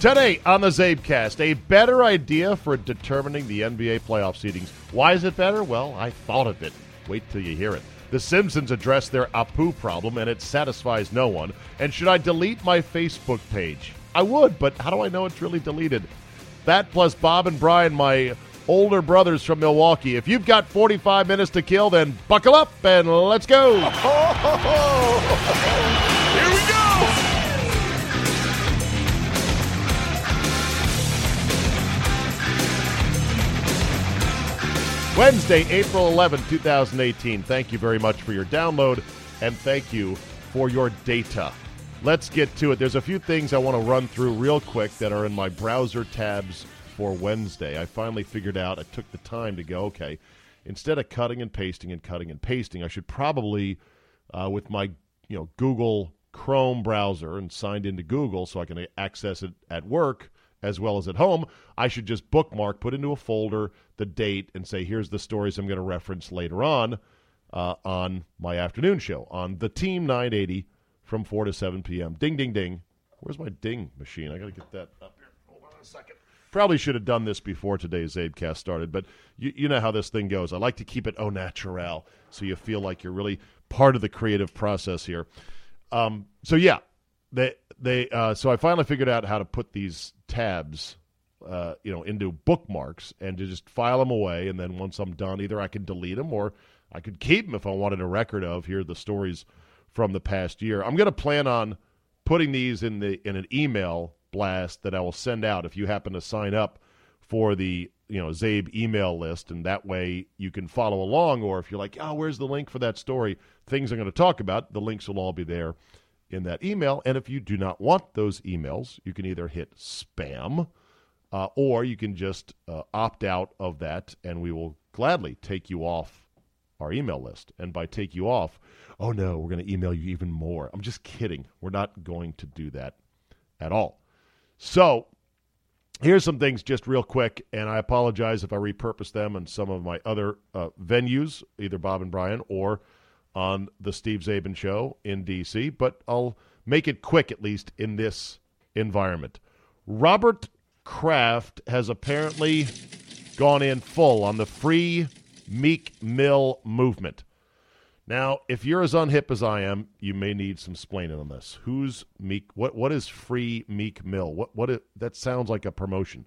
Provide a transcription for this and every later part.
Today on the Czabecast, a better idea for determining the NBA playoff seedings. Why is it better? Well, I thought of it. Wait till you hear it. The Simpsons address their Apu problem, and it satisfies no one. And should I delete my Facebook page? I would, but how do I know it's really deleted? That plus Bob and Brian, my older brothers from Milwaukee. If you've got 45 minutes to kill, then buckle up and let's go. Wednesday, April 11, 2018. Thank you very much for your download and thank you for your data. Let's get to it. There's a few things I want to run through real quick that are in my browser tabs for Wednesday. I finally figured out, I took the time to go, okay, instead of cutting and pasting and cutting and pasting, I should probably, uh, with my you know Google Chrome browser and signed into Google so I can access it at work as well as at home, I should just bookmark, put into a folder the date, and say, here's the stories I'm going to reference later on uh, on my afternoon show on the Team 980 from 4 to 7 p.m. Ding, ding, ding. Where's my ding machine? I got to get that up here. Hold on a second. Probably should have done this before today's Czabecast started, but you, you know how this thing goes. I like to keep it au naturel so you feel like you're really part of the creative process here. Um, so, yeah, they they uh, so I finally figured out how to put these tabs, uh, you know, into bookmarks and to just file them away. And then once I'm done, either I can delete them or I could keep them if I wanted a record of here the stories from the past year. I'm going to plan on putting these in the in an email blast that I will send out if you happen to sign up for the you know Czabe email list, and that way you can follow along. Or if you're like, oh, where's the link for that story? Things I'm going to talk about, the links will all be there in that email. And if you do not want those emails, you can either hit spam uh, or you can just uh, opt out of that, and we will gladly take you off our email list. And by take you off, oh no, we're going to email you even more. I'm just kidding. We're not going to do that at all. So, here's some things just real quick, and I apologize if I repurpose them on some of my other uh, venues, either Bob and Brian or on the Steve Czaban Show in D.C., but I'll make it quick at least in this environment. Robert Kraft has apparently gone in full on the free Meek Mill movement. Now, if you're as unhip as I am, you may need some splaining on this. Who's Meek? What what is free Meek Mill? What what is, that sounds like a promotion.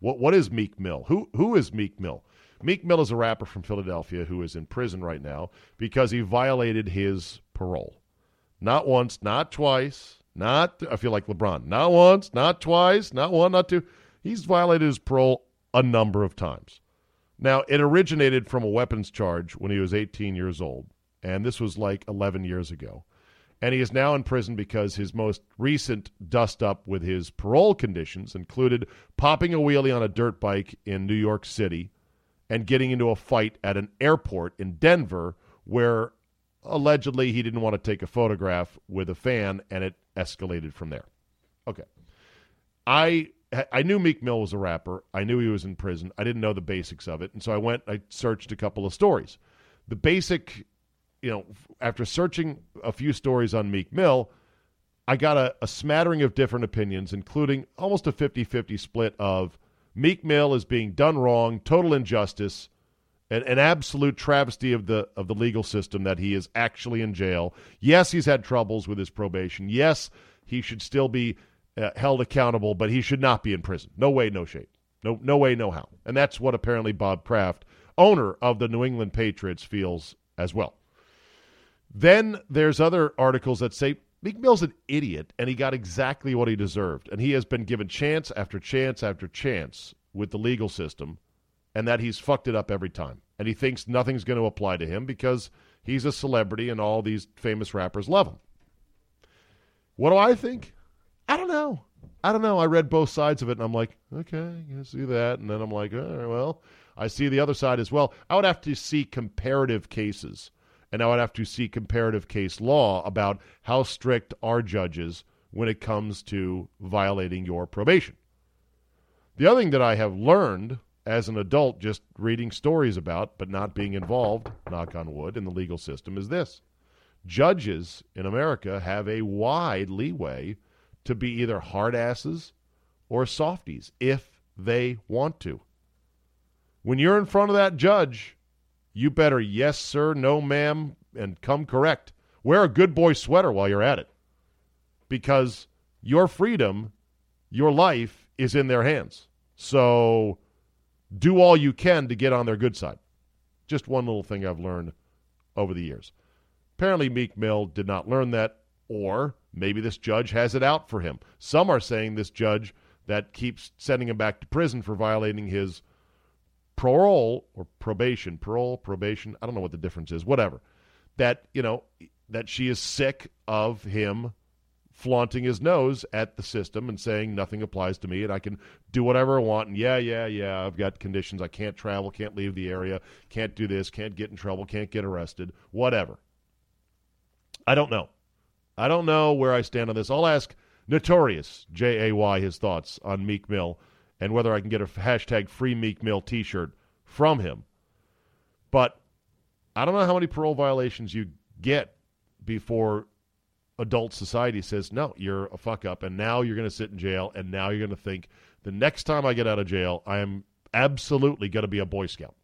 What what is Meek Mill? Who who is Meek Mill? Meek Mill is a rapper from Philadelphia who is in prison right now because he violated his parole. Not once, not twice, not, I feel like LeBron, not once, not twice, not one, not two. He's violated his parole a number of times. Now, it originated from a weapons charge when he was 18 years old, and this was like 11 years ago. And he is now in prison because his most recent dust up with his parole conditions included popping a wheelie on a dirt bike in New York City and getting into a fight at an airport in Denver where allegedly he didn't want to take a photograph with a fan and it escalated from there. Okay. I I knew Meek Mill was a rapper. I knew he was in prison. I didn't know the basics of it. And so I went I searched a couple of stories. The basic, you know, after searching a few stories on Meek Mill, I got a, a smattering of different opinions, including almost a 50 50 split of Meek Mill is being done wrong, total injustice, An, an absolute travesty of the of the legal system that he is actually in jail. Yes, he's had troubles with his probation. Yes, he should still be uh, held accountable, but he should not be in prison. No way, no shape. No, no way, no how. And that's what apparently Bob Kraft, owner of the New England Patriots, feels as well. Then there's other articles that say Meek Mill's an idiot, and he got exactly what he deserved. And he has been given chance after chance after chance with the legal system, and that he's fucked it up every time. And he thinks nothing's going to apply to him because he's a celebrity and all these famous rappers love him. What do I think? I don't know. I don't know. I read both sides of it, and I'm like, okay, I see that. And then I'm like, right, well, I see the other side as well. I would have to see comparative cases, and I would have to see comparative case law about how strict are judges when it comes to violating your probation. The other thing that I have learned as an adult, just reading stories about, but not being involved, knock on wood, in the legal system, is this judges in America have a wide leeway to be either hard asses or softies if they want to. When you're in front of that judge, you better yes, sir, no, ma'am, and come correct. Wear a good boy sweater while you're at it because your freedom, your life is in their hands. So do all you can to get on their good side. Just one little thing I've learned over the years. Apparently, Meek Mill did not learn that, or maybe this judge has it out for him. Some are saying this judge that keeps sending him back to prison for violating his parole or probation, parole, probation, I don't know what the difference is, whatever. That, you know, that she is sick of him flaunting his nose at the system and saying nothing applies to me and I can do whatever I want and yeah, yeah, yeah, I've got conditions. I can't travel, can't leave the area, can't do this, can't get in trouble, can't get arrested, whatever. I don't know. I don't know where I stand on this. I'll ask Notorious, J A Y, his thoughts on Meek Mill and whether I can get a hashtag free Meek Mill t shirt from him. But I don't know how many parole violations you get before adult society says, no, you're a fuck up, and now you're going to sit in jail, and now you're going to think, the next time I get out of jail, I am absolutely going to be a Boy Scout.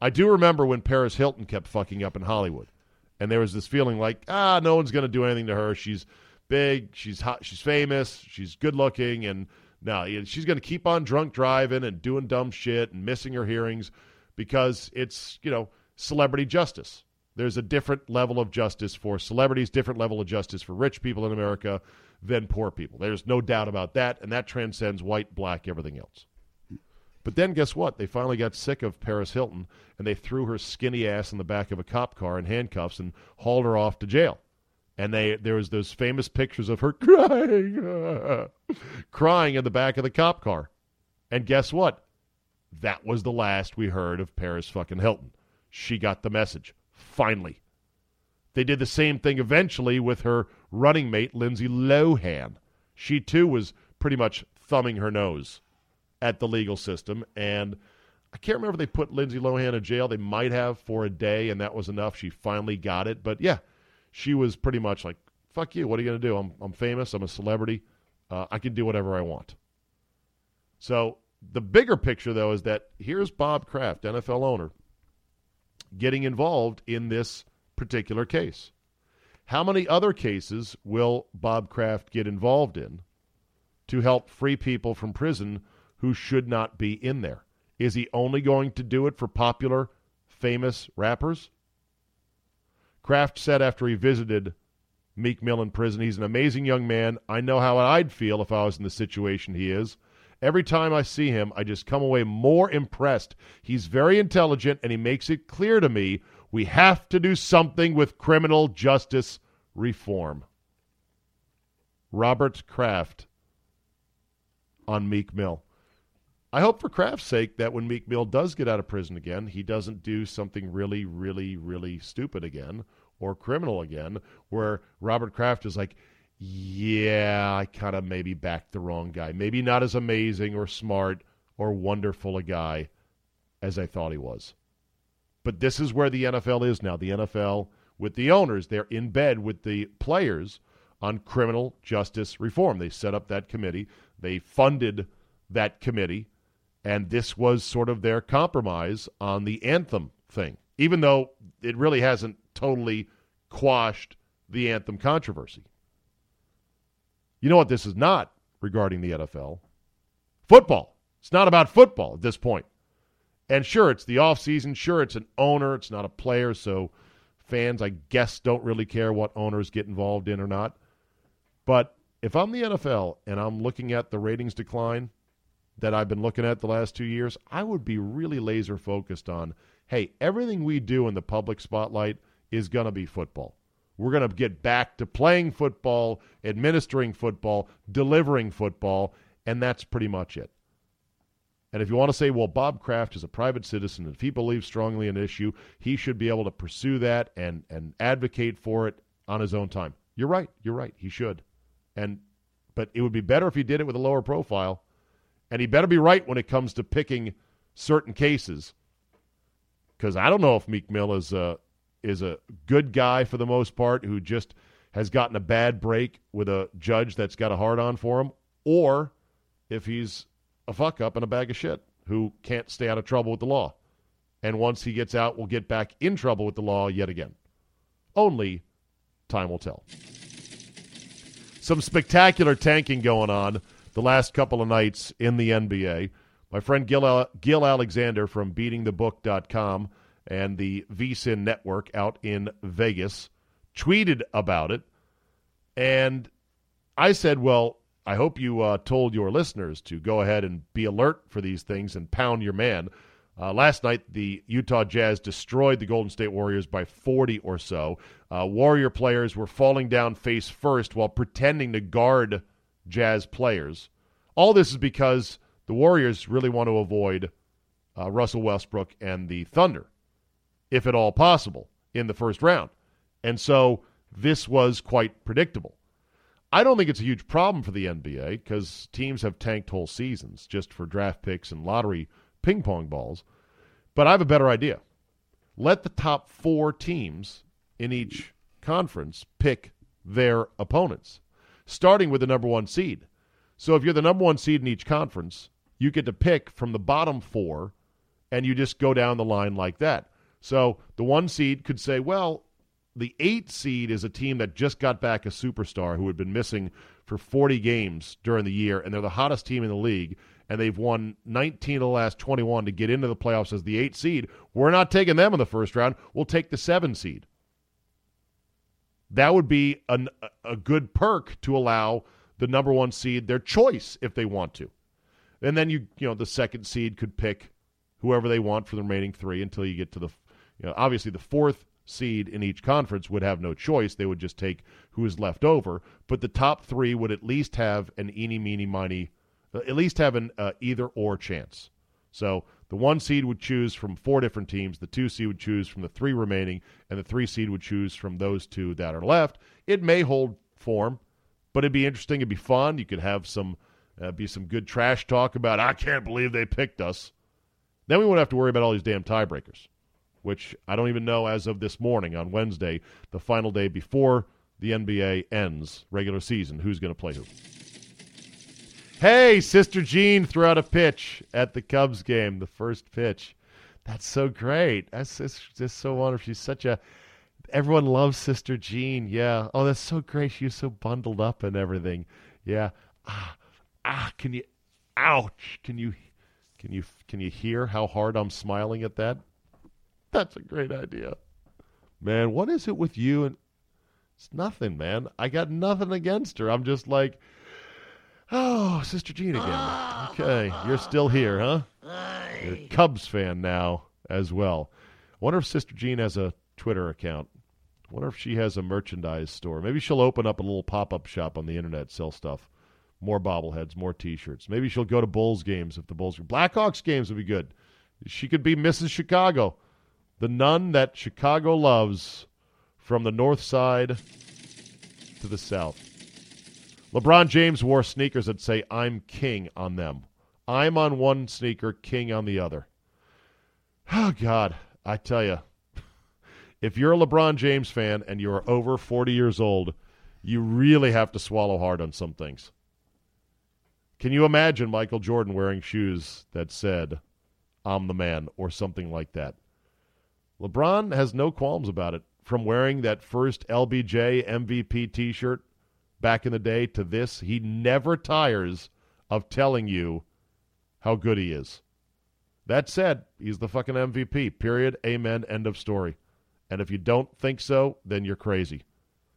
I do remember when Paris Hilton kept fucking up in Hollywood and there was this feeling like ah no one's going to do anything to her she's big she's hot she's famous she's good looking and now she's going to keep on drunk driving and doing dumb shit and missing her hearings because it's you know celebrity justice there's a different level of justice for celebrities different level of justice for rich people in america than poor people there's no doubt about that and that transcends white black everything else but then guess what? They finally got sick of Paris Hilton and they threw her skinny ass in the back of a cop car in handcuffs and hauled her off to jail. And they there was those famous pictures of her crying, crying in the back of the cop car. And guess what? That was the last we heard of Paris fucking Hilton. She got the message. Finally. They did the same thing eventually with her running mate, Lindsay Lohan. She too was pretty much thumbing her nose at the legal system. And I can't remember if they put Lindsay Lohan in jail. They might have for a day, and that was enough. She finally got it. But yeah, she was pretty much like, fuck you. What are you going to do? I'm, I'm famous. I'm a celebrity. Uh, I can do whatever I want. So the bigger picture, though, is that here's Bob Kraft, NFL owner, getting involved in this particular case. How many other cases will Bob Kraft get involved in to help free people from prison who should not be in there. Is he only going to do it for popular, famous rappers? Kraft said after he visited Meek Mill in prison, he's an amazing young man. I know how I'd feel if I was in the situation he is. Every time I see him, I just come away more impressed. He's very intelligent, and he makes it clear to me we have to do something with criminal justice reform. Robert Kraft on Meek Mill. I hope for Kraft's sake that when Meek Mill does get out of prison again, he doesn't do something really, really, really stupid again or criminal again, where Robert Kraft is like, yeah, I kind of maybe backed the wrong guy. Maybe not as amazing or smart or wonderful a guy as I thought he was. But this is where the NFL is now. The NFL, with the owners, they're in bed with the players on criminal justice reform. They set up that committee, they funded that committee And this was sort of their compromise on the anthem thing, even though it really hasn't totally quashed the anthem controversy. You know what this is not regarding the NFL? Football. It's not about football at this point. And sure, it's the offseason. Sure, it's an owner. It's not a player. So fans, I guess, don't really care what owners get involved in or not. But if I'm the NFL and I'm looking at the ratings decline that I've been looking at the last two years, I would be really laser focused on hey, everything we do in the public spotlight is going to be football. We're going to get back to playing football, administering football, delivering football, and that's pretty much it. And if you want to say, well, Bob Kraft is a private citizen, and if he believes strongly in an issue, he should be able to pursue that and, and advocate for it on his own time. You're right. You're right. He should. And but it would be better if he did it with a lower profile. And he better be right when it comes to picking certain cases. Because I don't know if Meek Mill is a is a good guy for the most part who just has gotten a bad break with a judge that's got a hard on for him, or if he's a fuck up and a bag of shit who can't stay out of trouble with the law. And once he gets out, will get back in trouble with the law yet again. Only time will tell. Some spectacular tanking going on the last couple of nights in the NBA. My friend Gill, Gill Alexander from beatingthebook.com and the VSIN network out in Vegas tweeted about it. And I said, well, I hope you uh, told your listeners to go ahead and be alert for these things and pound your man. Uh, last night, the Utah Jazz destroyed the Golden State Warriors by 40 or so. Uh, Warrior players were falling down face first while pretending to guard Jazz players. All this is because the Warriors really want to avoid uh, Russell Westbrook and the Thunder, if at all possible, in the first round. And so this was quite predictable. I don't think it's a huge problem for the NBA because teams have tanked whole seasons just for draft picks and lottery ping pong balls. But I have a better idea. Let the top four teams in each conference pick their opponents, starting with the number one seed. So if you're the number one seed in each conference, you get to pick from the bottom four, and you just go down the line like that. So the one seed could say, well, the eight seed is a team that just got back a superstar who had been missing for 40 games during the year, and they're the hottest team in the league, and they've won 19 of the last 21 to get into the playoffs as the eight seed. We're not taking them in the first round. We'll take the seven seed. That would be an, a good perk to allow the number one seed their choice if they want to. And then you, you know, the second seed could pick whoever they want for the remaining three until you get to the, you know, obviously the fourth seed in each conference would have no choice. They would just take who is left over. But the top three would at least have an eeny, meeny, miny, uh, at least have an uh, either or chance. So the one seed would choose from four different teams. The two seed would choose from the three remaining, and the three seed would choose from those two that are left. It may hold form, but it'd be interesting. It'd be fun. You could have some uh, be some good trash talk about. I can't believe they picked us. Then we wouldn't have to worry about all these damn tiebreakers which I don't even know as of this morning on Wednesday, the final day before the NBA ends regular season, who's going to play who. Hey, Sister Jean threw out a pitch at the Cubs game, the first pitch. That's so great. That's just, so wonderful. She's such a. Everyone loves Sister Jean. Yeah. Oh, that's so great. She was so bundled up and everything. Yeah. Ah, ah. Can you? Ouch. Can you? Can you? Can you hear how hard I'm smiling at that? That's a great idea. Man, what is it with you and it's nothing, man. I got nothing against her. I'm just like, oh, Sister Jean again. Ah. Okay, you're still here, huh? You're a Cubs fan now as well. I wonder if Sister Jean has a Twitter account. I wonder if she has a merchandise store. Maybe she'll open up a little pop up shop on the internet, sell stuff. More bobbleheads, more t shirts. Maybe she'll go to Bulls games if the Bulls. Blackhawks games would be good. She could be Mrs. Chicago the nun that Chicago loves from the north side to the south. LeBron James wore sneakers that say, I'm king on them. I'm on one sneaker, king on the other. Oh, God, I tell you, if you're a LeBron James fan and you're over 40 years old, you really have to swallow hard on some things. Can you imagine Michael Jordan wearing shoes that said, I'm the man, or something like that? LeBron has no qualms about it. From wearing that first LBJ MVP t shirt back in the day to this, he never tires of telling you how good he is. That said, he's the fucking MVP. Period. Amen. End of story. And if you don't think so, then you're crazy.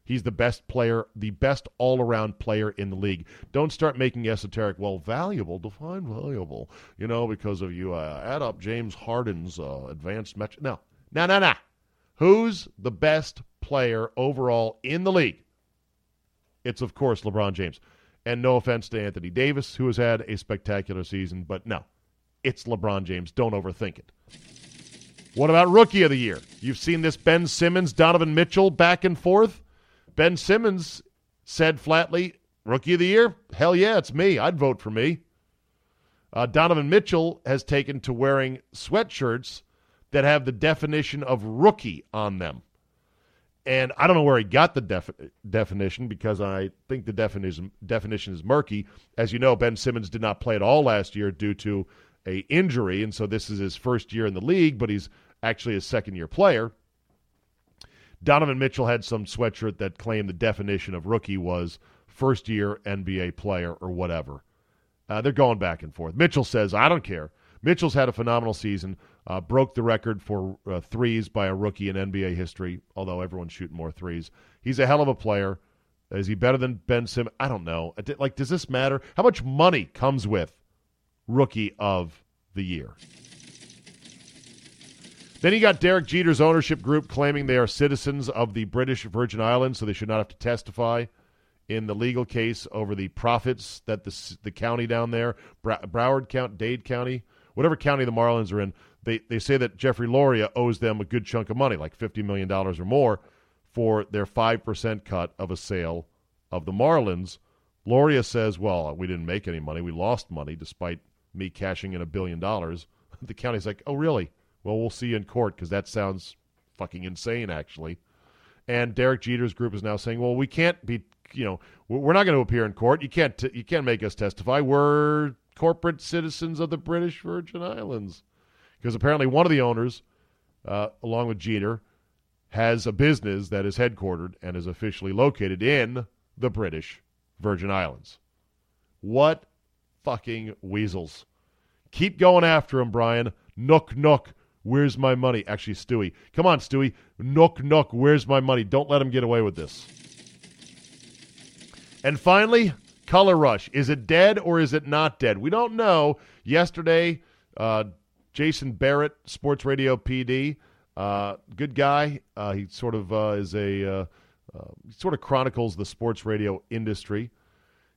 He's the best player, the best all around player in the league. Don't start making esoteric, well, valuable, define valuable, you know, because of you uh, add up James Harden's uh, advanced match. No, no, no, no. Who's the best player overall in the league? It's, of course, LeBron James. And no offense to Anthony Davis, who has had a spectacular season, but no, it's LeBron James. Don't overthink it. What about Rookie of the Year? You've seen this Ben Simmons, Donovan Mitchell back and forth. Ben Simmons said flatly, Rookie of the Year? Hell yeah, it's me. I'd vote for me. Uh, Donovan Mitchell has taken to wearing sweatshirts that have the definition of rookie on them. And I don't know where he got the def- definition because I think the definition definition is murky. As you know, Ben Simmons did not play at all last year due to a injury, and so this is his first year in the league, but he's actually a second year player. Donovan Mitchell had some sweatshirt that claimed the definition of rookie was first year NBA player or whatever. Uh, they're going back and forth. Mitchell says, I don't care. Mitchell's had a phenomenal season, uh, broke the record for uh, threes by a rookie in NBA history, although everyone's shooting more threes. He's a hell of a player. Is he better than Ben Simmons? I don't know. Like, does this matter? How much money comes with rookie of the year? Then you got Derek Jeter's ownership group claiming they are citizens of the British Virgin Islands, so they should not have to testify in the legal case over the profits that the the county down there, Broward County, Dade County, whatever county the Marlins are in, they they say that Jeffrey Loria owes them a good chunk of money, like fifty million dollars or more, for their five percent cut of a sale of the Marlins. Loria says, "Well, we didn't make any money; we lost money, despite me cashing in a billion dollars." The county's like, "Oh, really? Well, we'll see you in court because that sounds fucking insane, actually." And Derek Jeter's group is now saying, "Well, we can't be, you know, we're not going to appear in court. You can't, t- you can't make us testify. We're corporate citizens of the British Virgin Islands." Because apparently one of the owners, uh, along with Jeter, has a business that is headquartered and is officially located in the British Virgin Islands. What fucking weasels. Keep going after him, Brian. Nook, nook. Where's my money? Actually, Stewie. Come on, Stewie. Nook, nook. Where's my money? Don't let him get away with this. And finally, Color Rush. Is it dead or is it not dead? We don't know. Yesterday, uh, Jason Barrett, Sports Radio PD, uh, good guy. Uh, he sort of uh, is a uh, uh, sort of chronicles the sports radio industry.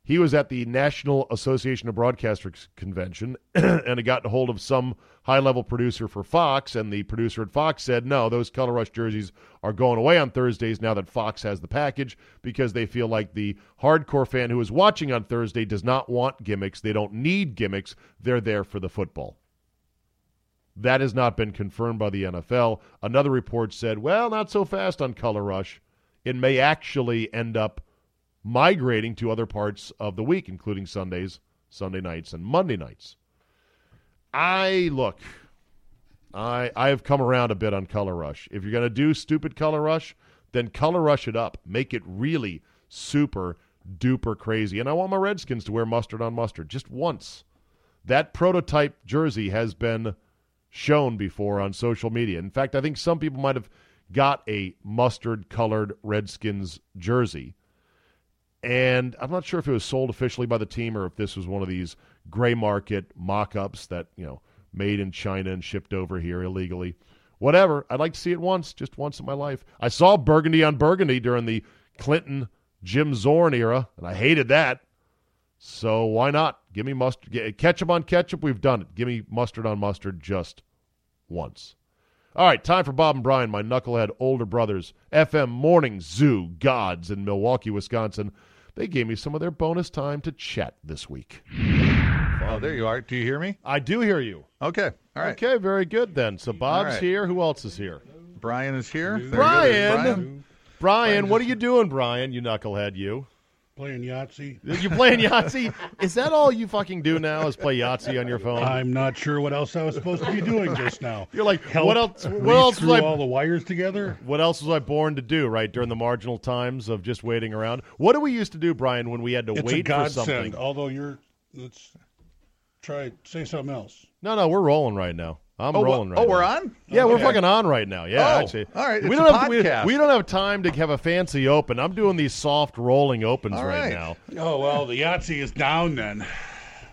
He was at the National Association of Broadcasters convention and he got a hold of some high level producer for Fox. And the producer at Fox said, no, those Color Rush jerseys are going away on Thursdays now that Fox has the package because they feel like the hardcore fan who is watching on Thursday does not want gimmicks. They don't need gimmicks. They're there for the football. That has not been confirmed by the NFL. Another report said, well, not so fast on Color Rush. It may actually end up migrating to other parts of the week, including Sundays, Sunday nights, and Monday nights. I look, I I have come around a bit on Color Rush. If you're going to do stupid Color Rush, then Color Rush it up. Make it really super duper crazy. And I want my Redskins to wear mustard on mustard just once. That prototype jersey has been shown before on social media. In fact, I think some people might have got a mustard colored Redskins jersey and I'm not sure if it was sold officially by the team or if this was one of these gray market mock ups that, you know, made in China and shipped over here illegally. Whatever. I'd like to see it once, just once in my life. I saw Burgundy on Burgundy during the Clinton Jim Zorn era, and I hated that. So why not? Give me mustard. Ketchup on ketchup, we've done it. Give me mustard on mustard just once. All right, time for Bob and Brian, my knucklehead older brothers, FM Morning Zoo gods in Milwaukee, Wisconsin. They gave me some of their bonus time to chat this week. Oh, there you are. Do you hear me? I do hear you. Okay. All right. Okay, very good then. So Bob's right. here. Who else is here? Brian is here. Brian. Brian. Brian, what are you doing, Brian? You knucklehead, you. Playing Yahtzee. You playing Yahtzee? Is that all you fucking do now? Is play Yahtzee on your phone? I'm not sure what else I was supposed to be doing just now. You're like, Help what else? What else was I? all the wires together? What else was I born to do? Right during the marginal times of just waiting around. What do we used to do, Brian, when we had to It's wait for godsend. something? Although you're, let's try say something else. No, no, we're rolling right now. I'm Oh, rolling right oh, now. we're on? Yeah, we're fucking on right now. Yeah, Oh, actually. all right, We don't a have we, podcast. we don't have time to have a fancy open. I'm doing these soft rolling opens All right, right. now. Oh well, the Yahtzee is down then.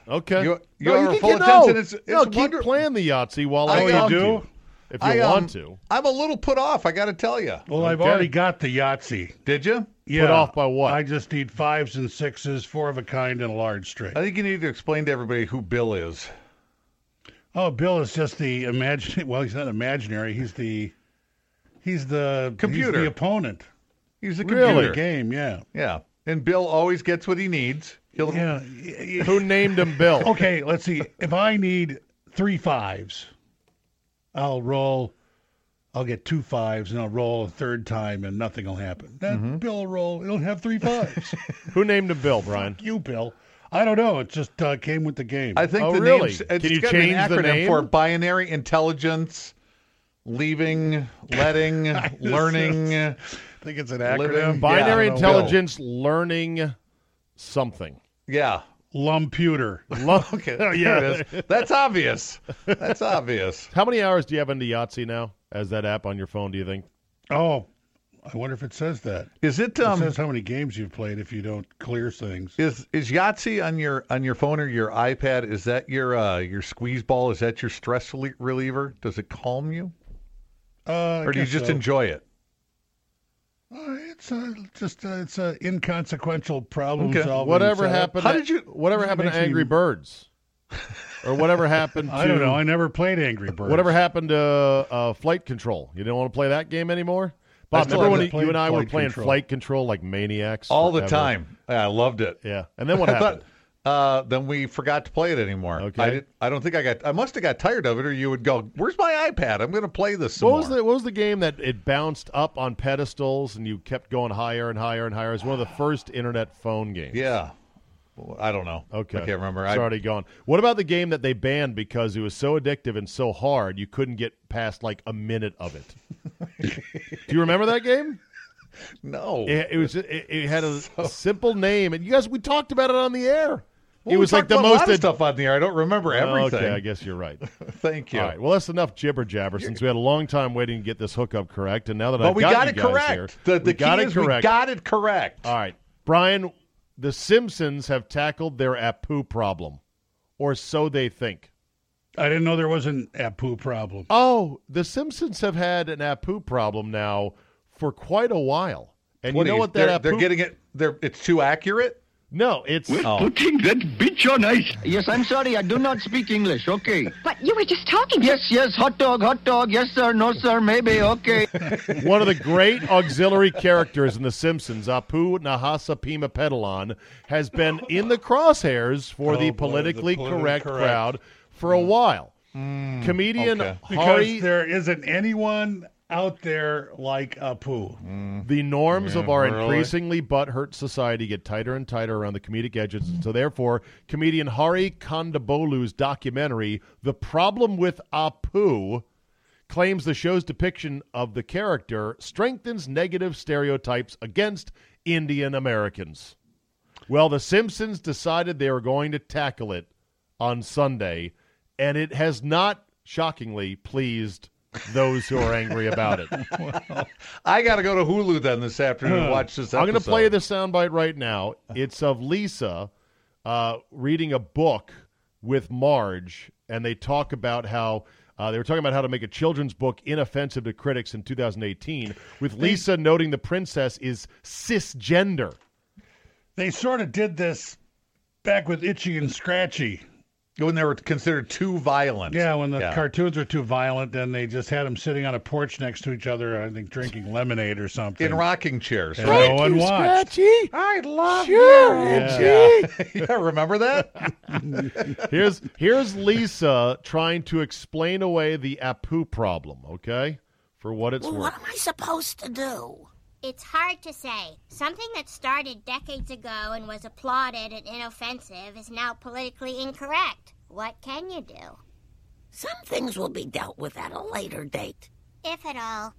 Okay. You- you no, have our can full attention. No, It's- it's no, keep wonder- playing the Yahtzee while I you talk to do? you, if you I, um, want to. I'm a little put off. I got to tell you. Well, I've already got the Yahtzee. Did you? Yeah. off by what? I just need fives and sixes, four of a kind, and a large straight. I think you need to explain to everybody who Bill is. Oh, Bill is just the imagine. Well, he's not imaginary. He's the he's the Computer. He's the opponent. He's a Really? computer. Game, yeah, Yeah. And Bill always gets what he needs. He'll yeah. Who named him Bill? Okay, let's see. If I need three fives, I'll roll. I'll get two fives, and I'll roll a third time, and nothing will happen. Then Mm-hmm. Bill will roll. It'll have three fives. Who named him Bill, Brian? you, Bill. I don't know. It just uh, came with the game. I think Oh, the really? name's it's Can you got change an the acronym name? for binary intelligence, leaving, letting, learning. I think it's an Living- acronym. Binary Yeah, intelligence learning something. Yeah. Lumputer. Lo- Okay. There it is. That's obvious. That's obvious. How many hours do you have into Yahtzee now as that app on your phone, do you think? Oh, I wonder if it says that. Is it It um says how many games you've played if you don't clear things. is is Yahtzee on your on your phone or your iPad? Is that your uh your squeeze ball? Is that your stress relie- reliever? Does it calm you, Uh, or do you just so. enjoy it? Uh, it's uh, just uh, it's a inconsequential problem Okay. solving. Whatever setup. happened? How to, did you- Whatever happened to makes me- Angry Birds, or whatever happened to I don't know. I never played Angry Birds. whatever happened to uh, Flight Control? You didn't want to play that game anymore. Bob, remember when haven't you and I were playing Control. Flight Control like maniacs All the time. Yeah, I loved it. Yeah, and then what I happened? thought uh, then we forgot to play it anymore. Okay. I, did, I don't think I got. I must have got tired of it, or you would go, "Where's my iPad? I'm going to play this." Some What was more." the what was the game that it bounced up on pedestals and you kept going higher and higher and higher? It was one of the first internet phone games. Yeah, Well, I don't know. Okay. I can't remember. It's I, already gone. What about the game that they banned because it was so addictive and so hard you couldn't get past like a minute of it? Do you remember that game? no. It, it was. It, it had a simple name, and you guys we talked about it on the air. Well, it was like the most a lot of ad- stuff on the air. I don't remember everything. Okay, I guess you're right. Thank you. All right. Well, that's enough jibber jabber since we had a long time waiting to get this hookup correct, and now that but I've we got, it correct. here, the the we got it is correct. we got it correct. All right, Brian. The Simpsons have tackled their Apu problem, or so they think. I didn't know there was an Apu problem. Oh, the Simpsons have had an Apu problem now for quite a while, and What you are know what that they're, Apu? they're getting it. They're it's too accurate. no, it's Oh. Putting that bitch on ice. Yes, I'm sorry, I do not speak English. Okay. But you were just talking. Yes, yes, hot dog, hot dog. Yes, sir, no, sir, maybe. Okay. one of the great auxiliary characters in The Simpsons, Apu Nahasapeemapetilon, has been in the crosshairs for Oh, the boy, the politically politically correct, correct. crowd for a while. Mm, comedian okay. Because there isn't anyone out there like Apu. Mm. the norms of our really? increasingly butthurt society get tighter and tighter around the comedic edges. So, therefore, comedian Hari Kondabolu's documentary, The Problem with Apu, claims the show's depiction of the character strengthens negative stereotypes against Indian Americans. Well, The Simpsons decided they were going to tackle it on Sunday, and it has not, shockingly, pleased those who are angry about it. I got to go to Hulu then this afternoon and watch this. I'm going to play the soundbite right now. It's of Lisa uh, reading a book with Marge, and they talk about how uh, they were talking about how to make a children's book inoffensive to critics in 2018, with Lisa noting the princess is cisgender. They sort of did this back with Itchy and Scratchy. When they were considered too violent. Yeah, when the Yeah. cartoons were too violent, then they just had them sitting on a porch next to each other, I think drinking lemonade or something. in rocking chairs. And Right? no one watched. I love Sure, Yeah. yeah, remember that? Here's here's Lisa trying to explain away the Apu problem. Okay, for what it's Well, worth. what am I supposed to do? It's hard to say. Something that started decades ago and was applauded and inoffensive is now politically incorrect. What can you do? Some things will be dealt with at a later date. If at all.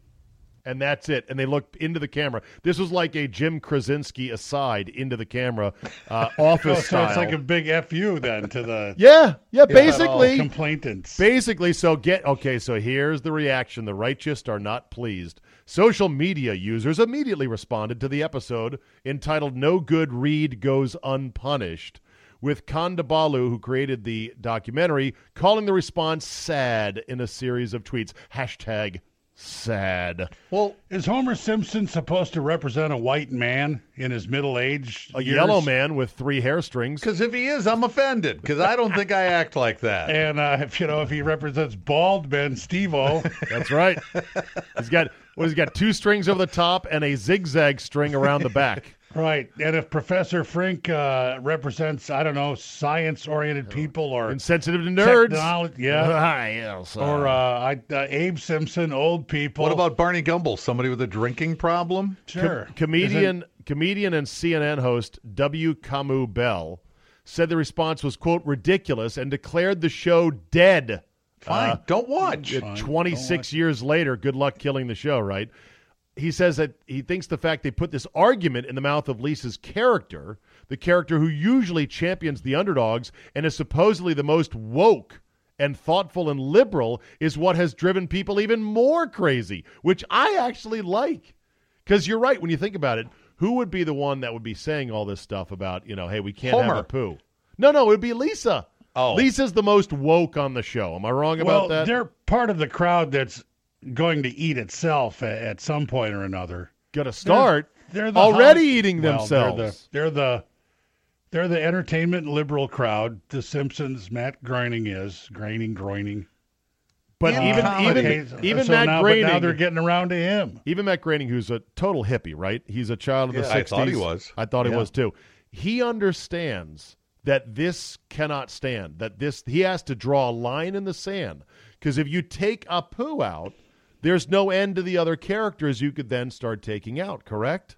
and that's it. And they looked into the camera. This was like a Jim Krasinski aside into the camera, uh, Oh, office so it's like a big fu then to the yeah, yeah, basically. complainants. Basically, so get okay. So here's the reaction: the righteous are not pleased. Social media users immediately responded to the episode entitled "No Good Read Goes Unpunished," with Kondabolu, who created the documentary, calling the response "sad" in a series of tweets. Hashtag sad. Well, Is Homer Simpson supposed to represent a white man in his middle age? A years? yellow man with three hair strings. because if he is, I'm offended because I don't think I act like that. And uh, if you know if he represents bald men, Steve-O. That's right. He's got what? He's got two strings over the top and a zigzag string around the back. right. And if Professor Frink uh, represents, I don't know, science-oriented people or Insensitive to nerds. technology, yeah. Ah, yes, Or uh, I, uh, Abe Simpson, old people. What about Barney Gumble? Somebody with a drinking problem? sure comedian comedian and CNN host W. Kamau Bell said the response was quote ridiculous and declared the show dead. Fine, don't watch. Uh, 26 years later, good luck killing the show, right? He says that he thinks the fact they put this argument in the mouth of Lisa's character, the character who usually champions the underdogs and is supposedly the most woke and thoughtful and liberal, is what has driven people even more crazy, which I actually like. Because you're right, when you think about it, who would be the one that would be saying all this stuff about, you know, hey, we can't have a poo? No, no, it would be Lisa. Oh. Lisa's the most woke on the show. Am I wrong well, about that? they're part of the crowd that's going to eat itself at, at some point or another. Gonna start. They're the already hot- eating well, themselves. They're the, they're the they're the entertainment liberal crowd. The Simpsons, Matt Groening is Groening, Groening. but in even comedy. even even so Matt now, but now they're getting around to him. even Matt Groening, who's a total hippie, right? He's a child of the Yeah, I '60s. thought he was. I thought he was too. He understands that this cannot stand. That this he has to draw a line in the sand because if you take Apu out, there's no end to the other characters you could then start taking out. Correct?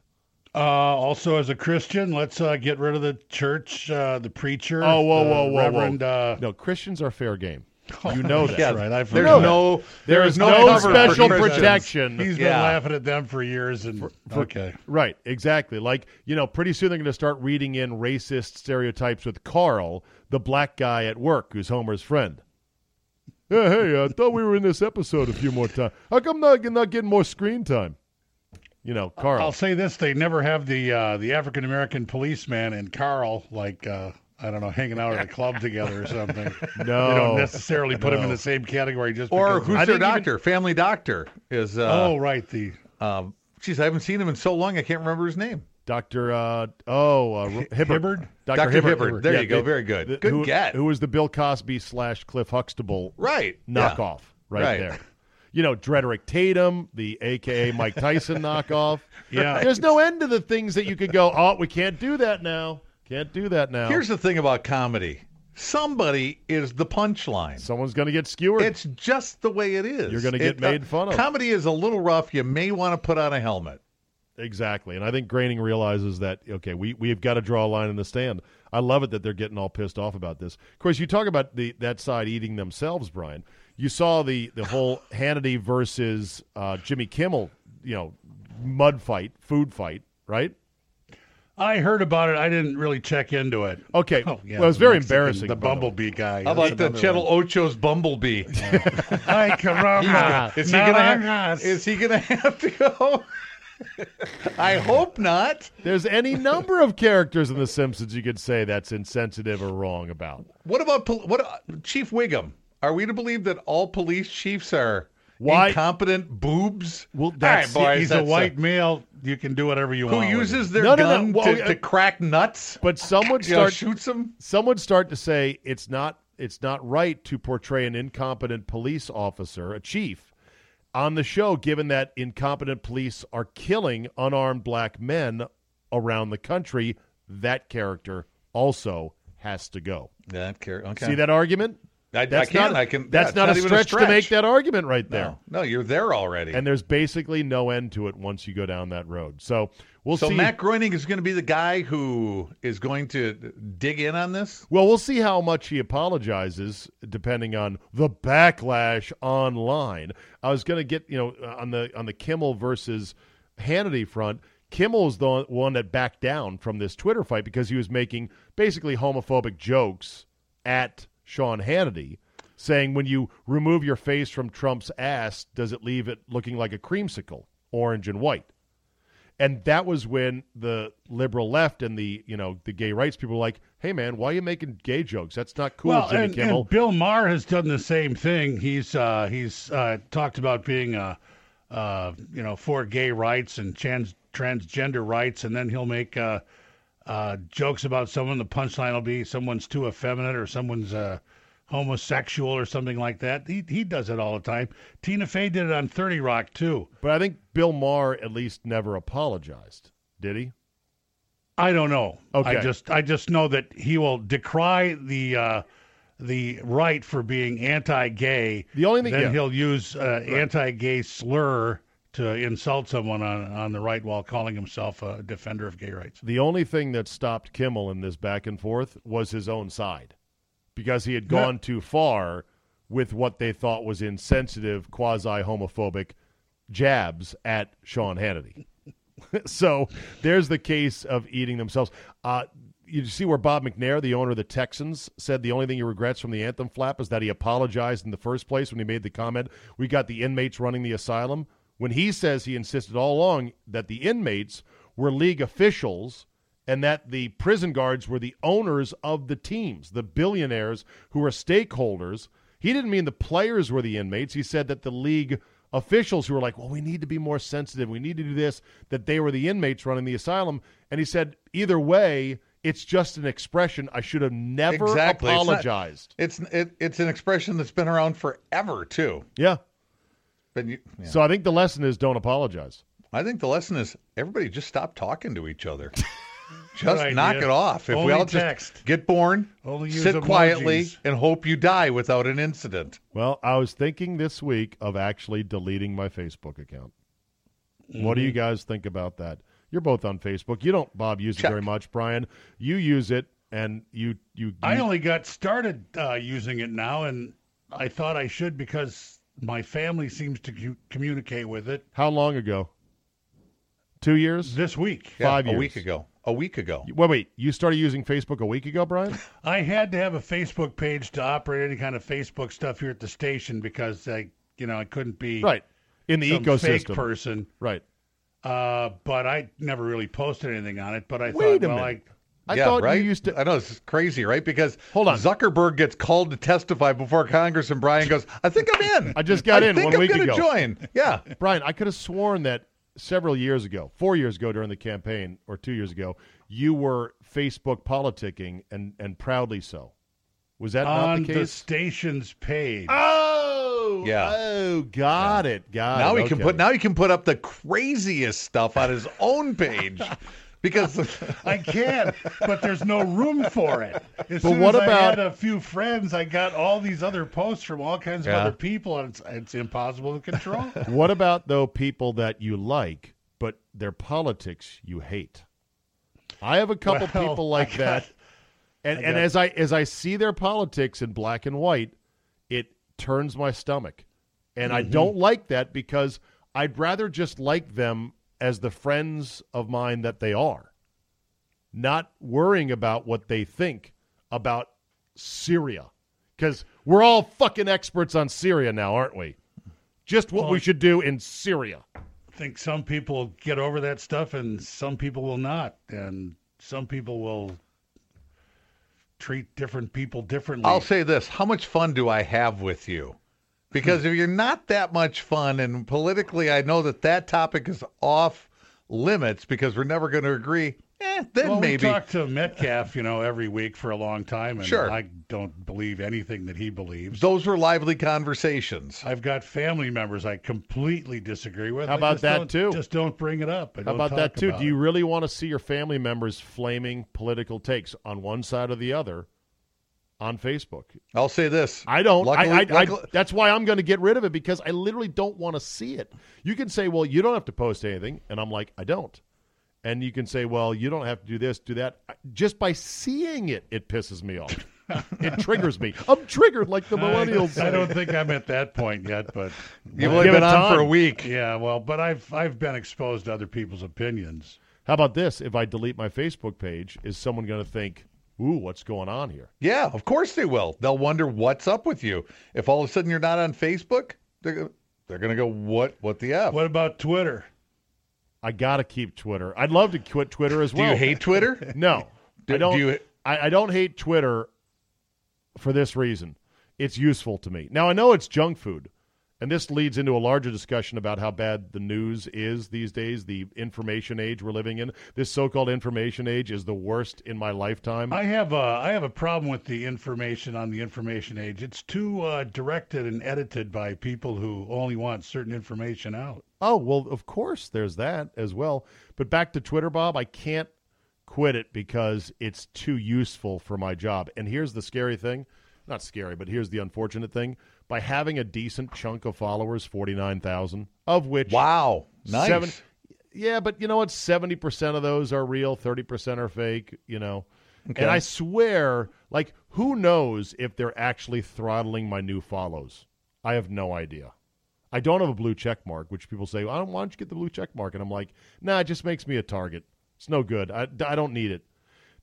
Uh, also, as a Christian, let's uh, get rid of the church, uh, the preacher. Oh, whoa, whoa, whoa, Reverend, whoa! Uh, no, Christians are fair game. You know that. Yeah, right, I've there's heard that. no There there is no, no special protection. He's been Yeah. laughing at them for years, and okay. Right, exactly. Like, you know, pretty soon they're going to start reading in racist stereotypes with Carl, the black guy at work who's Homer's friend. Yeah, hey, I thought we were in this episode a few more times. How come not, not getting more screen time? You know, Carl. I'll say this: they never have the uh, the African American policeman and Carl like uh, I don't know hanging out at a club together or something. No. they don't necessarily put him in the same category just Or because. who's I their think even- doctor? Family doctor is. Uh, oh, right, the um, geez, I haven't seen him in so long. I can't remember his name. Dr. Uh, oh, uh, Hibbert. Hibbard? Dr. Dr. Hibbert. Hibbert. There you go. Very good. Good who, get. Who was the Bill Cosby slash Cliff Huxtable Right. Yeah. knockoff right, Right. there. You know, Drederick Tatum, the AKA Mike Tyson knockoff. Yeah. There's no end to the things that you could go, oh, we can't do that now. Can't do that now. Here's the thing about comedy. Somebody is the punchline. Someone's going to get skewered. It's just the way it is. You're gonna get It- made fun of. Comedy is a little rough. You may want to put on a helmet. Exactly. And I think Groening realizes that, okay, we, we've got to draw a line in the stand. I love it that they're getting all pissed off about this. Of course, you talk about the that side eating themselves, Brian. You saw the, the whole Hannity versus uh, Jimmy Kimmel, you know, mud fight, food fight, right? I heard about it. I didn't really check into it. Okay. Oh, yeah, well, it was very Mexican- embarrassing. The by way. bumblebee guy. How about the That's Channel another Ocho's Bumblebee? one. Ay, caramba. Is he gonna? Naranjas. Is he gonna have to go? I hope not. There's any number of characters in The Simpsons you could say that's insensitive or wrong about. What about what? uh, Chief Wiggum? Are we to believe that all police chiefs are Why- incompetent boobs? Well, All right, that's- boys, He's a that's, uh, white male. You can do whatever you who want. Who uses their No, no, no. gun Well, to, uh, to crack nuts. But some would You know, shoots them. some would start to say it's not it's not right to portray an incompetent police officer, a chief, on the show, given that incompetent police are killing unarmed black men around the country. That character also has to go. That care. Okay. See that argument? I, That's I can. not, I can. That's yeah, not, it's a, even stretch to make that argument right there. No, no, you're there already. And there's basically no end to it once you go down that road. So we'll so see. So Matt Groening is going to be the guy who is going to dig in on this. Well, we'll see how much he apologizes, depending on the backlash online. I was going to get you know uh, on the on the Kimmel versus Hannity front. Kimmel is the one that backed down from this Twitter fight because he was making basically homophobic jokes at Sean Hannity, saying when you remove your face from Trump's ass, does it leave it looking like a creamsicle, orange and white? And that was when the liberal left and the you know the gay rights people were like, "Hey man, why are you making gay jokes? That's not cool, well, Jimmy and, Kimmel." and Bill Maher has done the same thing. He's uh, he's uh, talked about being uh, uh, you know for gay rights and trans transgender rights, and then he'll make uh, jokes about someone. The punchline will be someone's too effeminate or someone's uh, homosexual or something like that. He he does it all the time. Tina Fey did it on Thirty Rock too. but I think Bill Maher at least never apologized, did he? I don't know. Okay. I just I just know that he will decry the uh, the right for being anti-gay. The only thing- then yeah. he'll use uh, anti-gay slur to insult someone on on the right while calling himself a defender of gay rights. The only thing that stopped Kimmel in this back and forth was his own side, because he had gone too far with what they thought was insensitive, quasi homophobic jabs at Sean Hannity. so there's the case of eating themselves. Uh, you see where Bob McNair, the owner of the Texans, said the only thing he regrets from the anthem flap is that he apologized in the first place when he made the comment, We got the inmates running the asylum. When he says he insisted all along that the inmates were league officials and that the prison guards were the owners of the teams, the billionaires who were stakeholders. He didn't mean the players were the inmates. He said that the league officials who were like, well, we need to be more sensitive. We need to do this, that they were the inmates running the asylum. And he said, either way, it's just an expression. I should have never Exactly. It's not- apologized. It's it, it's an expression that's been around forever too. yeah. But you, yeah. So I think the lesson is don't apologize. I think the lesson is everybody just stop talking to each other. just idea. knock it off. If we all text. just get born, Only use sit quietly, and hope you die without an incident. Well, I was thinking this week of actually deleting my Facebook account. What do you guys think about that? You're both on Facebook. You don't, Bob, use Check. it very much. Brian, you use it, and you you. I you- only got started uh, using it now, and I thought I should because my family seems to cu- communicate with it how long ago? Two years. this week. Yeah, Five a week ago. A week ago. Wait, wait. You started using Facebook a week ago, Brian? I had to have a Facebook page to operate any kind of Facebook stuff here at the station because I, you know, I couldn't be right. In the some ecosystem. fake person. Right. Uh, but I never really posted anything on it. But I Wait thought, a well, minute. I I yeah, thought right? you used to. I know it's crazy, right? Because Hold on. Zuckerberg gets called to testify before Congress, and Brian goes, "I think I'm in. I just got I in think one I'm week gonna ago." Join. Yeah, Brian, I could have sworn that several years ago, four years ago during the campaign, or two years ago, you were Facebook politicking and, and proudly so. Was that not on the the, case? station's page. oh, Yeah. Oh, got it. Got now it. he can put now he can put up the craziest stuff on his own page because I can't. but there's no room for it. As But soon what as I about- had a few friends, I got all these other posts from all kinds of Yeah. other people, and it's, it's impossible to control. What about though people that you like, but their politics you hate? I have a couple Well, people like that, and and as I as I see their politics in black and white, it turns my stomach, and Mm-hmm. I don't like that because I'd rather just like them as the friends of mine that they are, not worrying about what they think about Syria, because we're all fucking experts on Syria now, aren't we? Just what we should do in Syria. I think some people get over that stuff, and some people will not, and some people will treat different people differently. I'll say this: How much fun do I have with you? Because if you're not that much fun, and politically, I know that that topic is off limits because we're never going to agree. Eh, then well, maybe we talk to Metcalf, you know, every week for a long time, and Sure. I don't believe anything that he believes. those were lively conversations. I've got family members I completely disagree with. How about that, too? Just don't bring it up. How about that too? about Do you really want to see your family members flaming political takes on one side or the other? On Facebook. I'll say this. I don't. Luckily, I, I, luckily- I, that's why I'm going to get rid of it because I literally don't want to see it. You can say, well, you don't have to post anything. And I'm like, I don't. And you can say, well, you don't have to do this, do that. Just by seeing it, it pisses me off. it triggers me. I'm triggered like the millennials. I, I don't think I'm at that point yet, but You've only been it on for a week. yeah, well, but I've I've been exposed to other people's opinions. How about this? If I delete my Facebook page, is someone going to think, ooh, what's going on here? Yeah, of course they will. They'll wonder what's up with you. If all of a sudden you're not on Facebook, they're they're gonna go, what what the f? What about Twitter? I got to keep Twitter. I'd love to quit Twitter as well. Do you hate Twitter? No, Do- I don't. do you- I, I don't hate Twitter for this reason. It's useful to me. Now I know it's junk food, and this leads into a larger discussion about how bad the news is these days. The information age we're living in. This so-called information age is the worst in my lifetime. I have a I have a problem with the information on the information age. It's too uh, directed and edited by people who only want certain information out. Oh, well, of course, there's that as well. But back to Twitter, Bob, I can't quit it because it's too useful for my job. And here's the scary thing not scary, but here's the unfortunate thing. By having a decent chunk of followers, 49,000, of which. Wow, nice. Seven, yeah, but you know what? 70% of those are real, 30% are fake, you know. And I swear, like, who knows if they're actually throttling my new follows? I have no idea. I don't have a blue check mark, which people say, "Why don't, why don't you get the blue check mark?" And I'm like, "Nah, it just makes me a target. It's no good. I, I don't need it."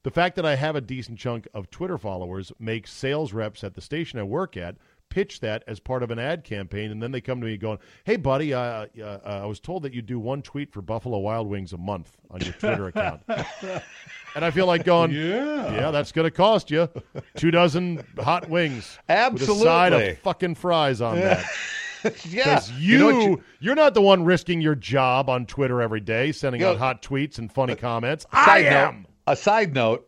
The fact that I have a decent chunk of Twitter followers makes sales reps at the station I work at pitch that as part of an ad campaign, and then they come to me going, "Hey, buddy, uh, uh, I was told that you do one tweet for Buffalo Wild Wings a month on your Twitter account," and I feel like going, Yeah. yeah, that's going to cost you two dozen hot wings with a side of fucking fries on that." yeah. Because you know you, you're not the one risking your job on Twitter every day, sending You know- out hot tweets and funny comments. I Side note, am. a side note,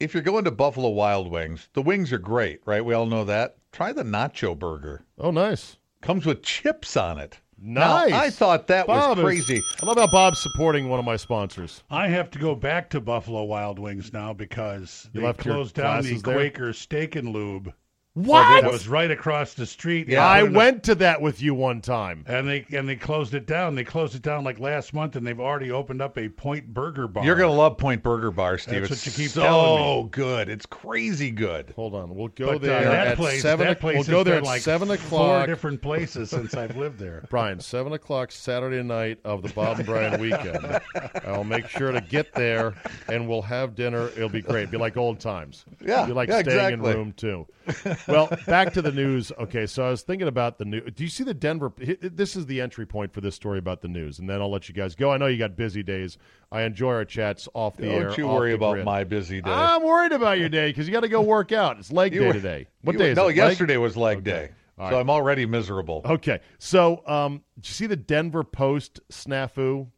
if you're going to Buffalo Wild Wings, the wings are great, right? We all know that. Try the nacho burger. Oh, nice. Comes with chips on it. Now, Nice. I thought that Bob was is- crazy. I love how Bob's supporting one of my sponsors. I have to go back to Buffalo Wild Wings now because You they left closed down the glasses there? Quaker Steak and Lube. What? That was right across the street. Yeah. I They put in a- went to that with you one time. and they and they closed it down. They closed it down like last month, and they've already opened up a Point Burger bar. You're going to love Point Burger Bar, Steve. That's it's what you keep so telling good. It's crazy good. Hold on, we'll go But uh, there that at place, seven. that place we'll go there at like seven Four o'clock. different places since I've lived there. Brian, seven o'clock Saturday night of the Bob and Brian weekend. I'll make sure to get there, and we'll have dinner. It'll be great. Be like old times. Yeah, be like yeah, staying exactly. in room two. Well, back to the news. Okay, so I was thinking about the news. Do you see the Denver? This is the entry point for this story about the news, and then I'll let you guys go. I know you got busy days. I enjoy our chats off the air. Don't you worry about grid. my busy day. I'm worried about your day because you got to go work out. It's leg You day were- today. What You- day is no, it? Leg? yesterday was leg day. All So. I'm already miserable. Okay, so um, did you see the Denver Post snafu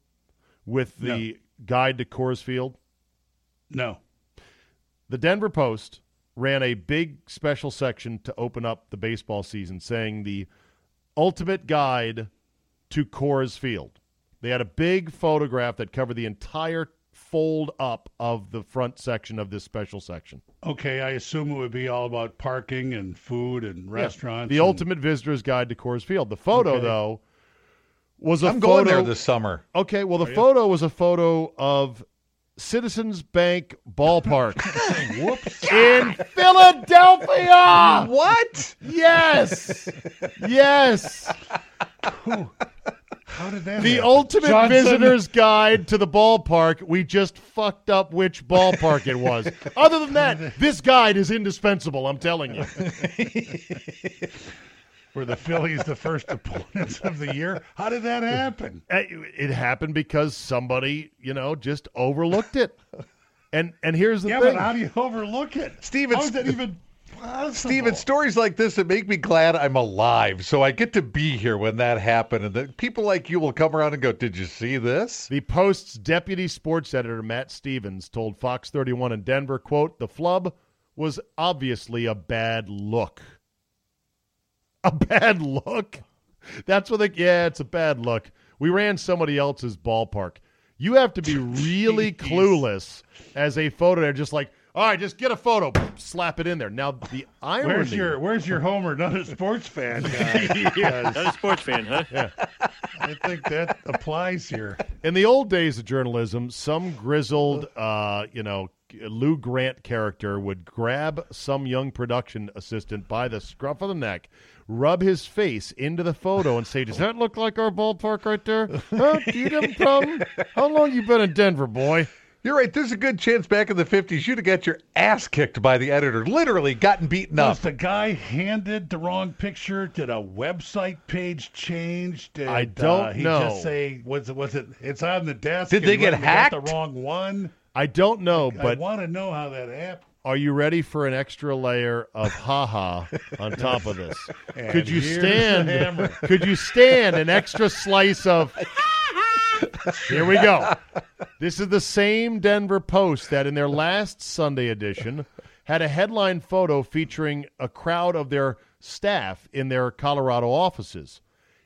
with the guide to Coors Field? No, The Denver Post ran a big special section to open up the baseball season, saying the ultimate guide to Coors Field. They had a big photograph that covered the entire fold up of the front section of this special section. okay. I assume it would be all about parking and food and restaurants. The and- ultimate visitor's guide to Coors Field. The photo, Okay. though, was a I'm going photo. there this summer. Okay, well, the photo was a photo of Citizens Bank Ballpark in Philadelphia. What? Yes, yes. How did that? The happen? ultimate Johnson- visitor's guide to the ballpark. We just fucked up which ballpark it was. Other than that, this guide is indispensable. I'm telling you. Were the Phillies the first opponents of the year? How did that happen? It happened because somebody, you know, just overlooked it. And and here's the Yeah, thing. but how do you overlook it? Steve, how it's- is that even possible? Steven, stories like this that make me glad I'm alive. So I get to be here when that happened. And that people like you will come around and go, Did you see this? The Post's deputy sports editor Matt Stevens told Fox 31 in Denver, quote, "The flub was obviously a bad look." A bad look? That's what they Yeah, it's a bad look. We ran somebody else's ballpark. You have to be really clueless as a photo just like, All right, just get a photo, slap it in there. Now the irony. Where's your Where's your Homer? Not a sports fan guy. Not a sports fan, huh? I think that applies here. In the old days of journalism, some grizzled, uh, you know, Lou Grant character would grab some young production assistant by the scruff of the neck, rub his face into the photo, and say, "Does that look like our ballpark right there? Huh? Do you have a problem? How long you been in Denver, boy?" You're right. There's a good chance back in the 50s you'd have got your ass kicked by the editor, literally gotten beaten up. Was the guy handed the wrong picture? Did a website page change? Did I don't uh, he know. just say was it was it it's on the desk? Did they and get when got hacked? the wrong one? I don't know, but I want to know how that happened. are you ready for an extra layer of haha on top of this? Could you stand? Could you stand an extra slice of? Here we go. This is the same Denver Post that, in their last Sunday edition, had a headline photo featuring a crowd of their staff in their Colorado offices.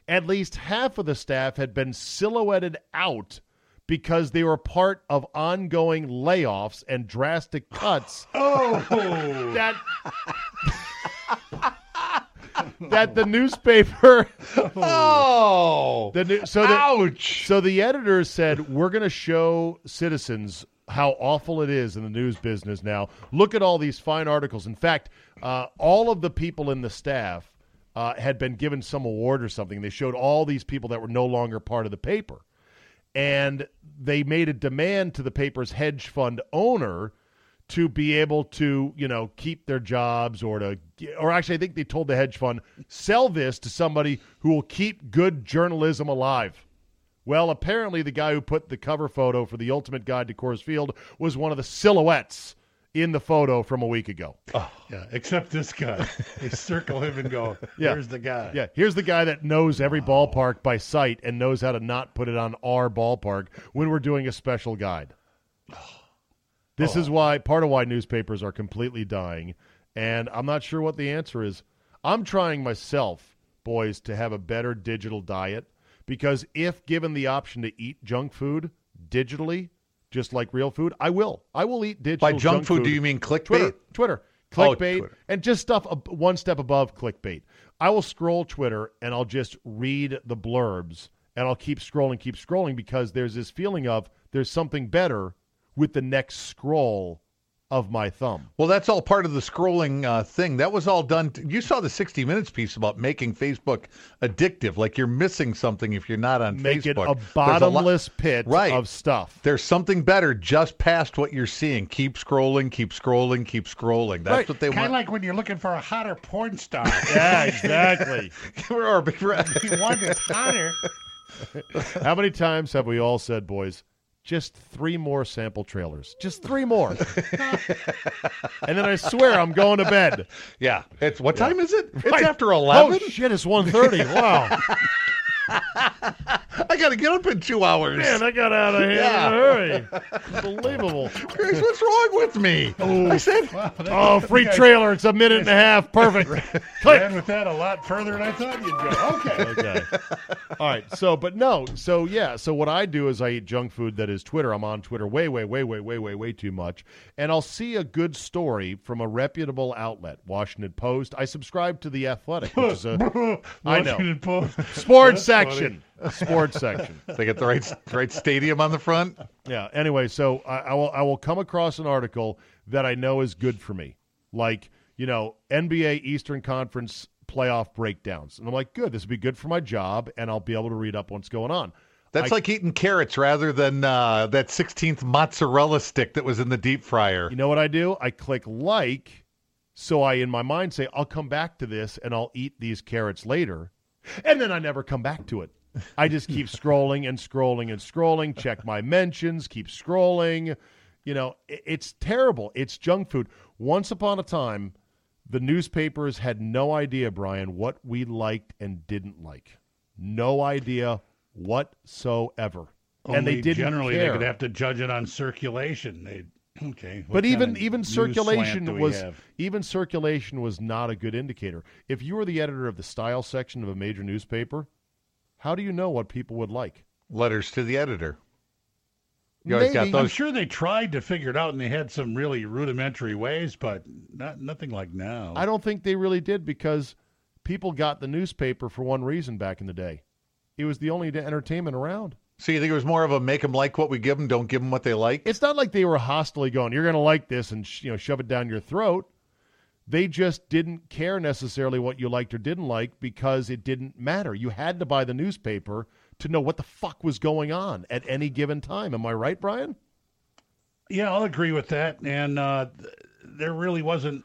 At least half of the staff had been silhouetted out because they were part of ongoing layoffs and drastic cuts Oh, that that the newspaper oh, the new, so the, ouch. so the editor said we're going to show citizens how awful it is in the news business now. Look at all these fine articles. In fact, uh, all of the people in the staff uh, had been given some award or something. They showed all these people that were no longer part of the paper, and they made a demand to the paper's hedge fund owner to be able to, you know, keep their jobs or to, or actually, I think they told the hedge fund sell this to somebody who will keep good journalism alive. Well, apparently, the guy who put the cover photo for the Ultimate Guide to Coors Field was one of the silhouettes in the photo from a week ago. Oh. yeah. Except this guy, they circle him and go, Yeah. "Here's the guy." Yeah, here's the guy that knows every ballpark by sight and knows how to not put it on our ballpark when we're doing a special guide. Oh. This is why part of why newspapers are completely dying, and I'm not sure what the answer is. I'm trying myself, boys, to have a better digital diet because if given the option to eat junk food digitally, just like real food, I will. I will eat digital. By junk food, do you mean clickbait? Twitter, Twitter, Oh, clickbait, Twitter. and just stuff ab- one step above clickbait. I will scroll Twitter and I'll just read the blurbs and I'll keep scrolling, keep scrolling because there's this feeling of there's something better with the next scroll of my thumb. Well, that's all part of the scrolling uh, thing. That was all done. you saw the 60 Minutes piece about making Facebook addictive. Like you're missing something if you're not on Make Facebook. it a There's lot- bottomless pit Right. of stuff. There's something better just past what you're seeing. Keep scrolling, keep scrolling, keep scrolling. That's Right. what they want. Kind of like when you're looking for a hotter porn star. Yeah, exactly. or, or- you want it hotter. How many times have we all said, boys, just three more sample trailers? Just three more. and then I swear I'm going to bed. yeah. It's what time is it? It's Right. after 11. Oh, shit, it's 1.30. Wow. I got to get up in two hours. Man, I got out of here Yeah. in a hurry. Unbelievable. Chris, what's wrong with me? I said, Oh, free trailer. It's a minute and a half. Perfect. Click. Ran with that a lot further than I thought you'd go. Okay. Okay. All right. So, but no. So, yeah. So, what I do is I eat junk food that is Twitter. I'm on Twitter way, way, way, way, way, way, way too much. And I'll see a good story from a reputable outlet, Washington Post. I subscribe to The Athletic, which is a I know. Post. sports That's funny. Section. Sports section. they get the right right stadium on the front. Yeah. Anyway, so I, I will I will come across an article that I know is good for me, like you know NBA Eastern Conference playoff breakdowns, and I'm like, good, this would be good for my job, and I'll be able to read up what's going on. That's I- like eating carrots rather than uh, that 16th mozzarella stick that was in the deep fryer. You know what I do? I click like, so I in my mind say I'll come back to this and I'll eat these carrots later, and then I never come back to it. I just keep scrolling and scrolling and scrolling. Check my mentions. Keep scrolling. You know, it's terrible. It's junk food. Once upon a time, the newspapers had no idea, Brian, what we liked and didn't like. No idea whatsoever. and they didn't generally care. they could have to judge it on circulation. They okay. what But even even news slant do circulation was have? even circulation was not a good indicator. If you were the editor of the style section of a major newspaper, how do you know what people would like? Letters to the editor. You always got Maybe. I'm sure they tried to figure it out, and they had some really rudimentary ways, but not nothing like now. I don't think they really did because people got the newspaper for one reason back in the day. It was the only entertainment around. So you think it was more of a make them like what we give them, don't give them what they like? It's not like they were hostily going, "You're going to like this," and sh- you know, shove it down your throat. They just didn't care necessarily what you liked or didn't like because it didn't matter. You had to buy the newspaper to know what the fuck was going on at any given time. Am I right, Brian? Yeah, I'll agree with that. And uh, th- there really wasn't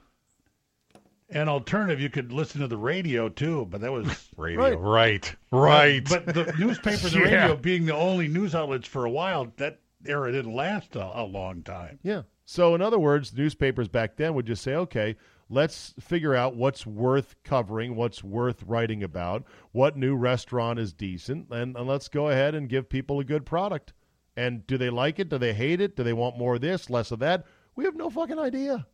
an alternative. You could listen to the radio too, but that was Radio, right, right. But the newspaper, and the Yeah. radio being the only news outlets for a while, that era didn't last a, a long time. Yeah. So, in other words, newspapers back then would just say, okay, let's figure out what's worth covering, what's worth writing about, what new restaurant is decent, and, and let's go ahead and give people a good product. And do they like it? Do they hate it? Do they want more of this, less of that? We have no fucking idea.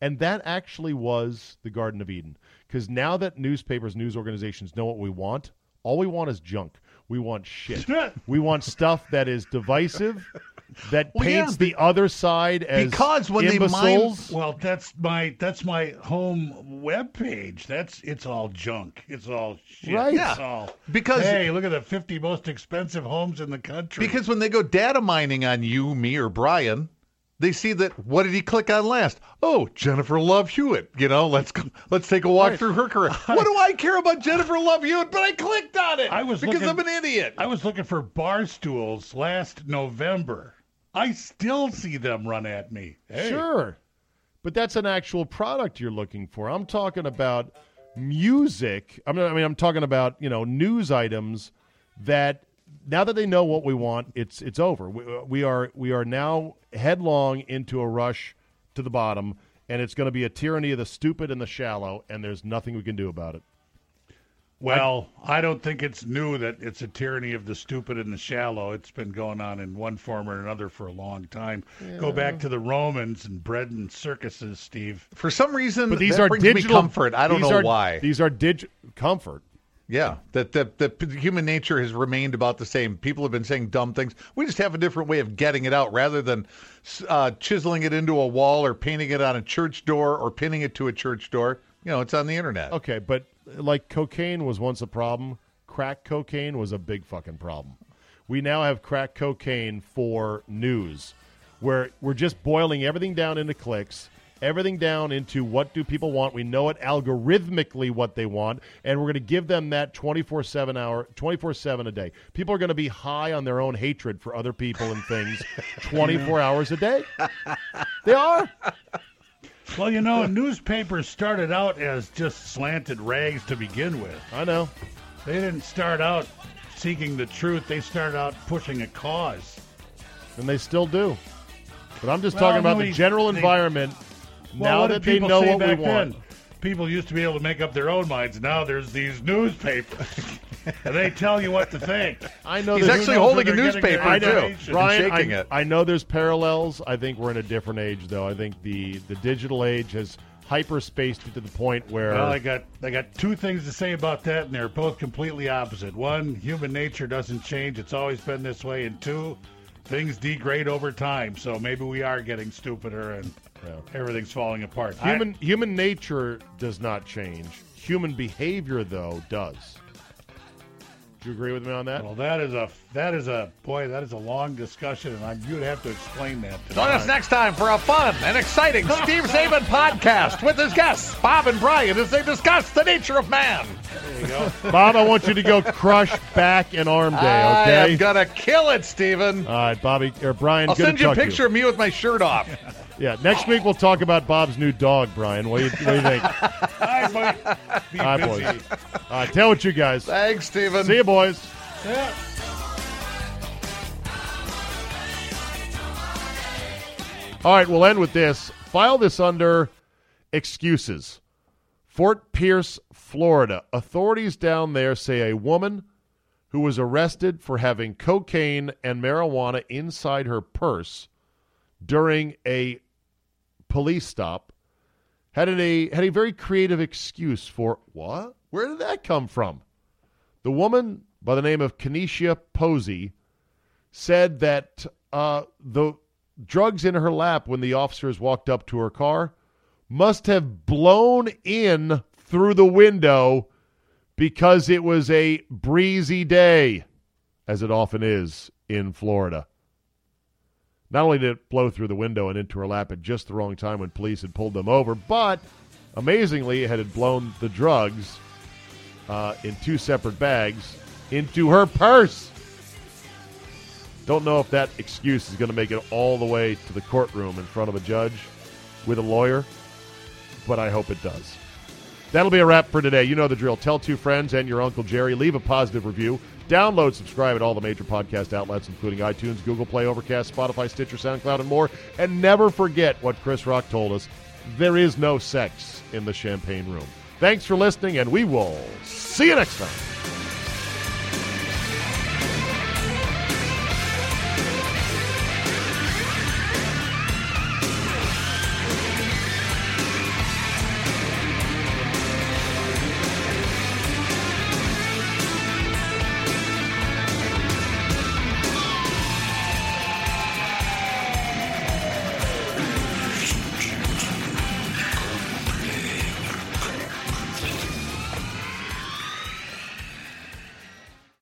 And that actually was the Garden of Eden. Because now that newspapers, news organizations know what we want, all we want is junk. We want shit. we want stuff that is divisive, that Well, yeah, paints the other side as because when they mine- imbeciles. Well, that's my that's my home web page. That's it's all junk. It's all shit. Right. It's Yeah. all Because- hey, look at the 50 most expensive homes in the country. Because when they go data mining on you, me, or Brian, they see that what did he click on last? Oh, Jennifer Love Hewitt. You know, let's go, let's take a walk Right. through her career. what do I care about Jennifer Love Hewitt? But I clicked on it. I was because looking- I'm an idiot. I was looking for bar stools last November. I still see them run at me. Hey, Sure. But that's an actual product you're looking for. I'm talking about music. I mean, I mean, I'm talking about you know news items that now that they know what we want, it's it's over. We, uh, we are we are now headlong into a rush to the bottom, and it's going to be a tyranny of the stupid and the shallow, and there's nothing we can do about it. Well, I don't think it's new that it's a tyranny of the stupid and the shallow. It's been going on in one form or another for a long time. Go back to the Romans and bread and circuses, Steve. For some reason, But these that are brings digital me comfort. I don't these know are- why. These are digital comfort. Yeah, that that human nature has remained about the same. People have been saying dumb things. We just have a different way of getting it out, rather than uh, chiseling it into a wall or painting it on a church door or pinning it to a church door. You know, it's on the internet. Okay, but like cocaine was once a problem, crack cocaine was a big fucking problem. We now have crack cocaine for news, where we're just boiling everything down into clicks, everything down into what do people want. We know it algorithmically what they want, and we're going to give them that 24/7 hour 24/7 a day. People are going to be high on their own hatred for other people and things 24 hours a day. They are. Well, you know, newspapers started out as just slanted rags to begin with. I know. They didn't start out seeking the truth. They started out pushing a cause. and they still do. But I'm just Well, talking about the general they- environment. Well, now that they people know what we want, then? People used to be able to make up their own minds. Now there's these newspapers, and they tell you what to think. I know He's there's- actually holding a they're getting their newspaper I know, information. Brian. shaking I, it. I know there's parallels. I think we're in a different age, though. I think the the digital age has hyperspaced it to the point where Well, I got I got two things to say about that, and they're both completely opposite. One, human nature doesn't change; it's always been this way. And two, things degrade over time. So maybe we are getting stupider, and everything's falling apart. I- human human nature does not change. Human behavior, though, does. Do you agree with me on that? well, that is a that is a boy. That is a long discussion, and I'm, you'd have to explain that. To Join us next time for a fun and exciting Steve Czaban podcast with his guests, Bob and Brian, as they discuss the nature of man. There you go. Bob, I want you to go crush back and arm day. Okay, I Okay. am gonna kill it, Steven. All right, Bobby or Brian. I'll good to send you a talk to picture of me with my shirt off. Yeah, next week we'll talk about Bob's new dog, Brian. What do you, what do you think? Hi, might be All right, busy. boys. All right, tell what you guys. Thanks, Steven. See you, boys. Yeah. All right, we'll end with this. File this under excuses. Fort Pierce, Florida. Authorities down there say a woman who was arrested for having cocaine and marijuana inside her purse during a police stop had a had a very creative excuse for what? Where did that come from? The woman by the name of Kenesha Posey said that uh, the drugs in her lap when the officers walked up to her car must have blown in through the window because it was a breezy day, as it often is in Florida. Not only did it blow through the window and into her lap at just the wrong time when police had pulled them over, but amazingly, it had blown the drugs uh, in two separate bags into her purse. Don't know if that excuse is going to make it all the way to the courtroom in front of a judge with a lawyer, but I hope it does. That'll be a wrap for today. You know the drill. Tell two friends and your Uncle Jerry. Leave a positive review. Download, subscribe at all the major podcast outlets, including iTunes, Google Play, Overcast, Spotify, Stitcher, SoundCloud, and more. And never forget what Chris Rock told us there is no sex in the champagne room. Thanks for listening, and we will see you next time.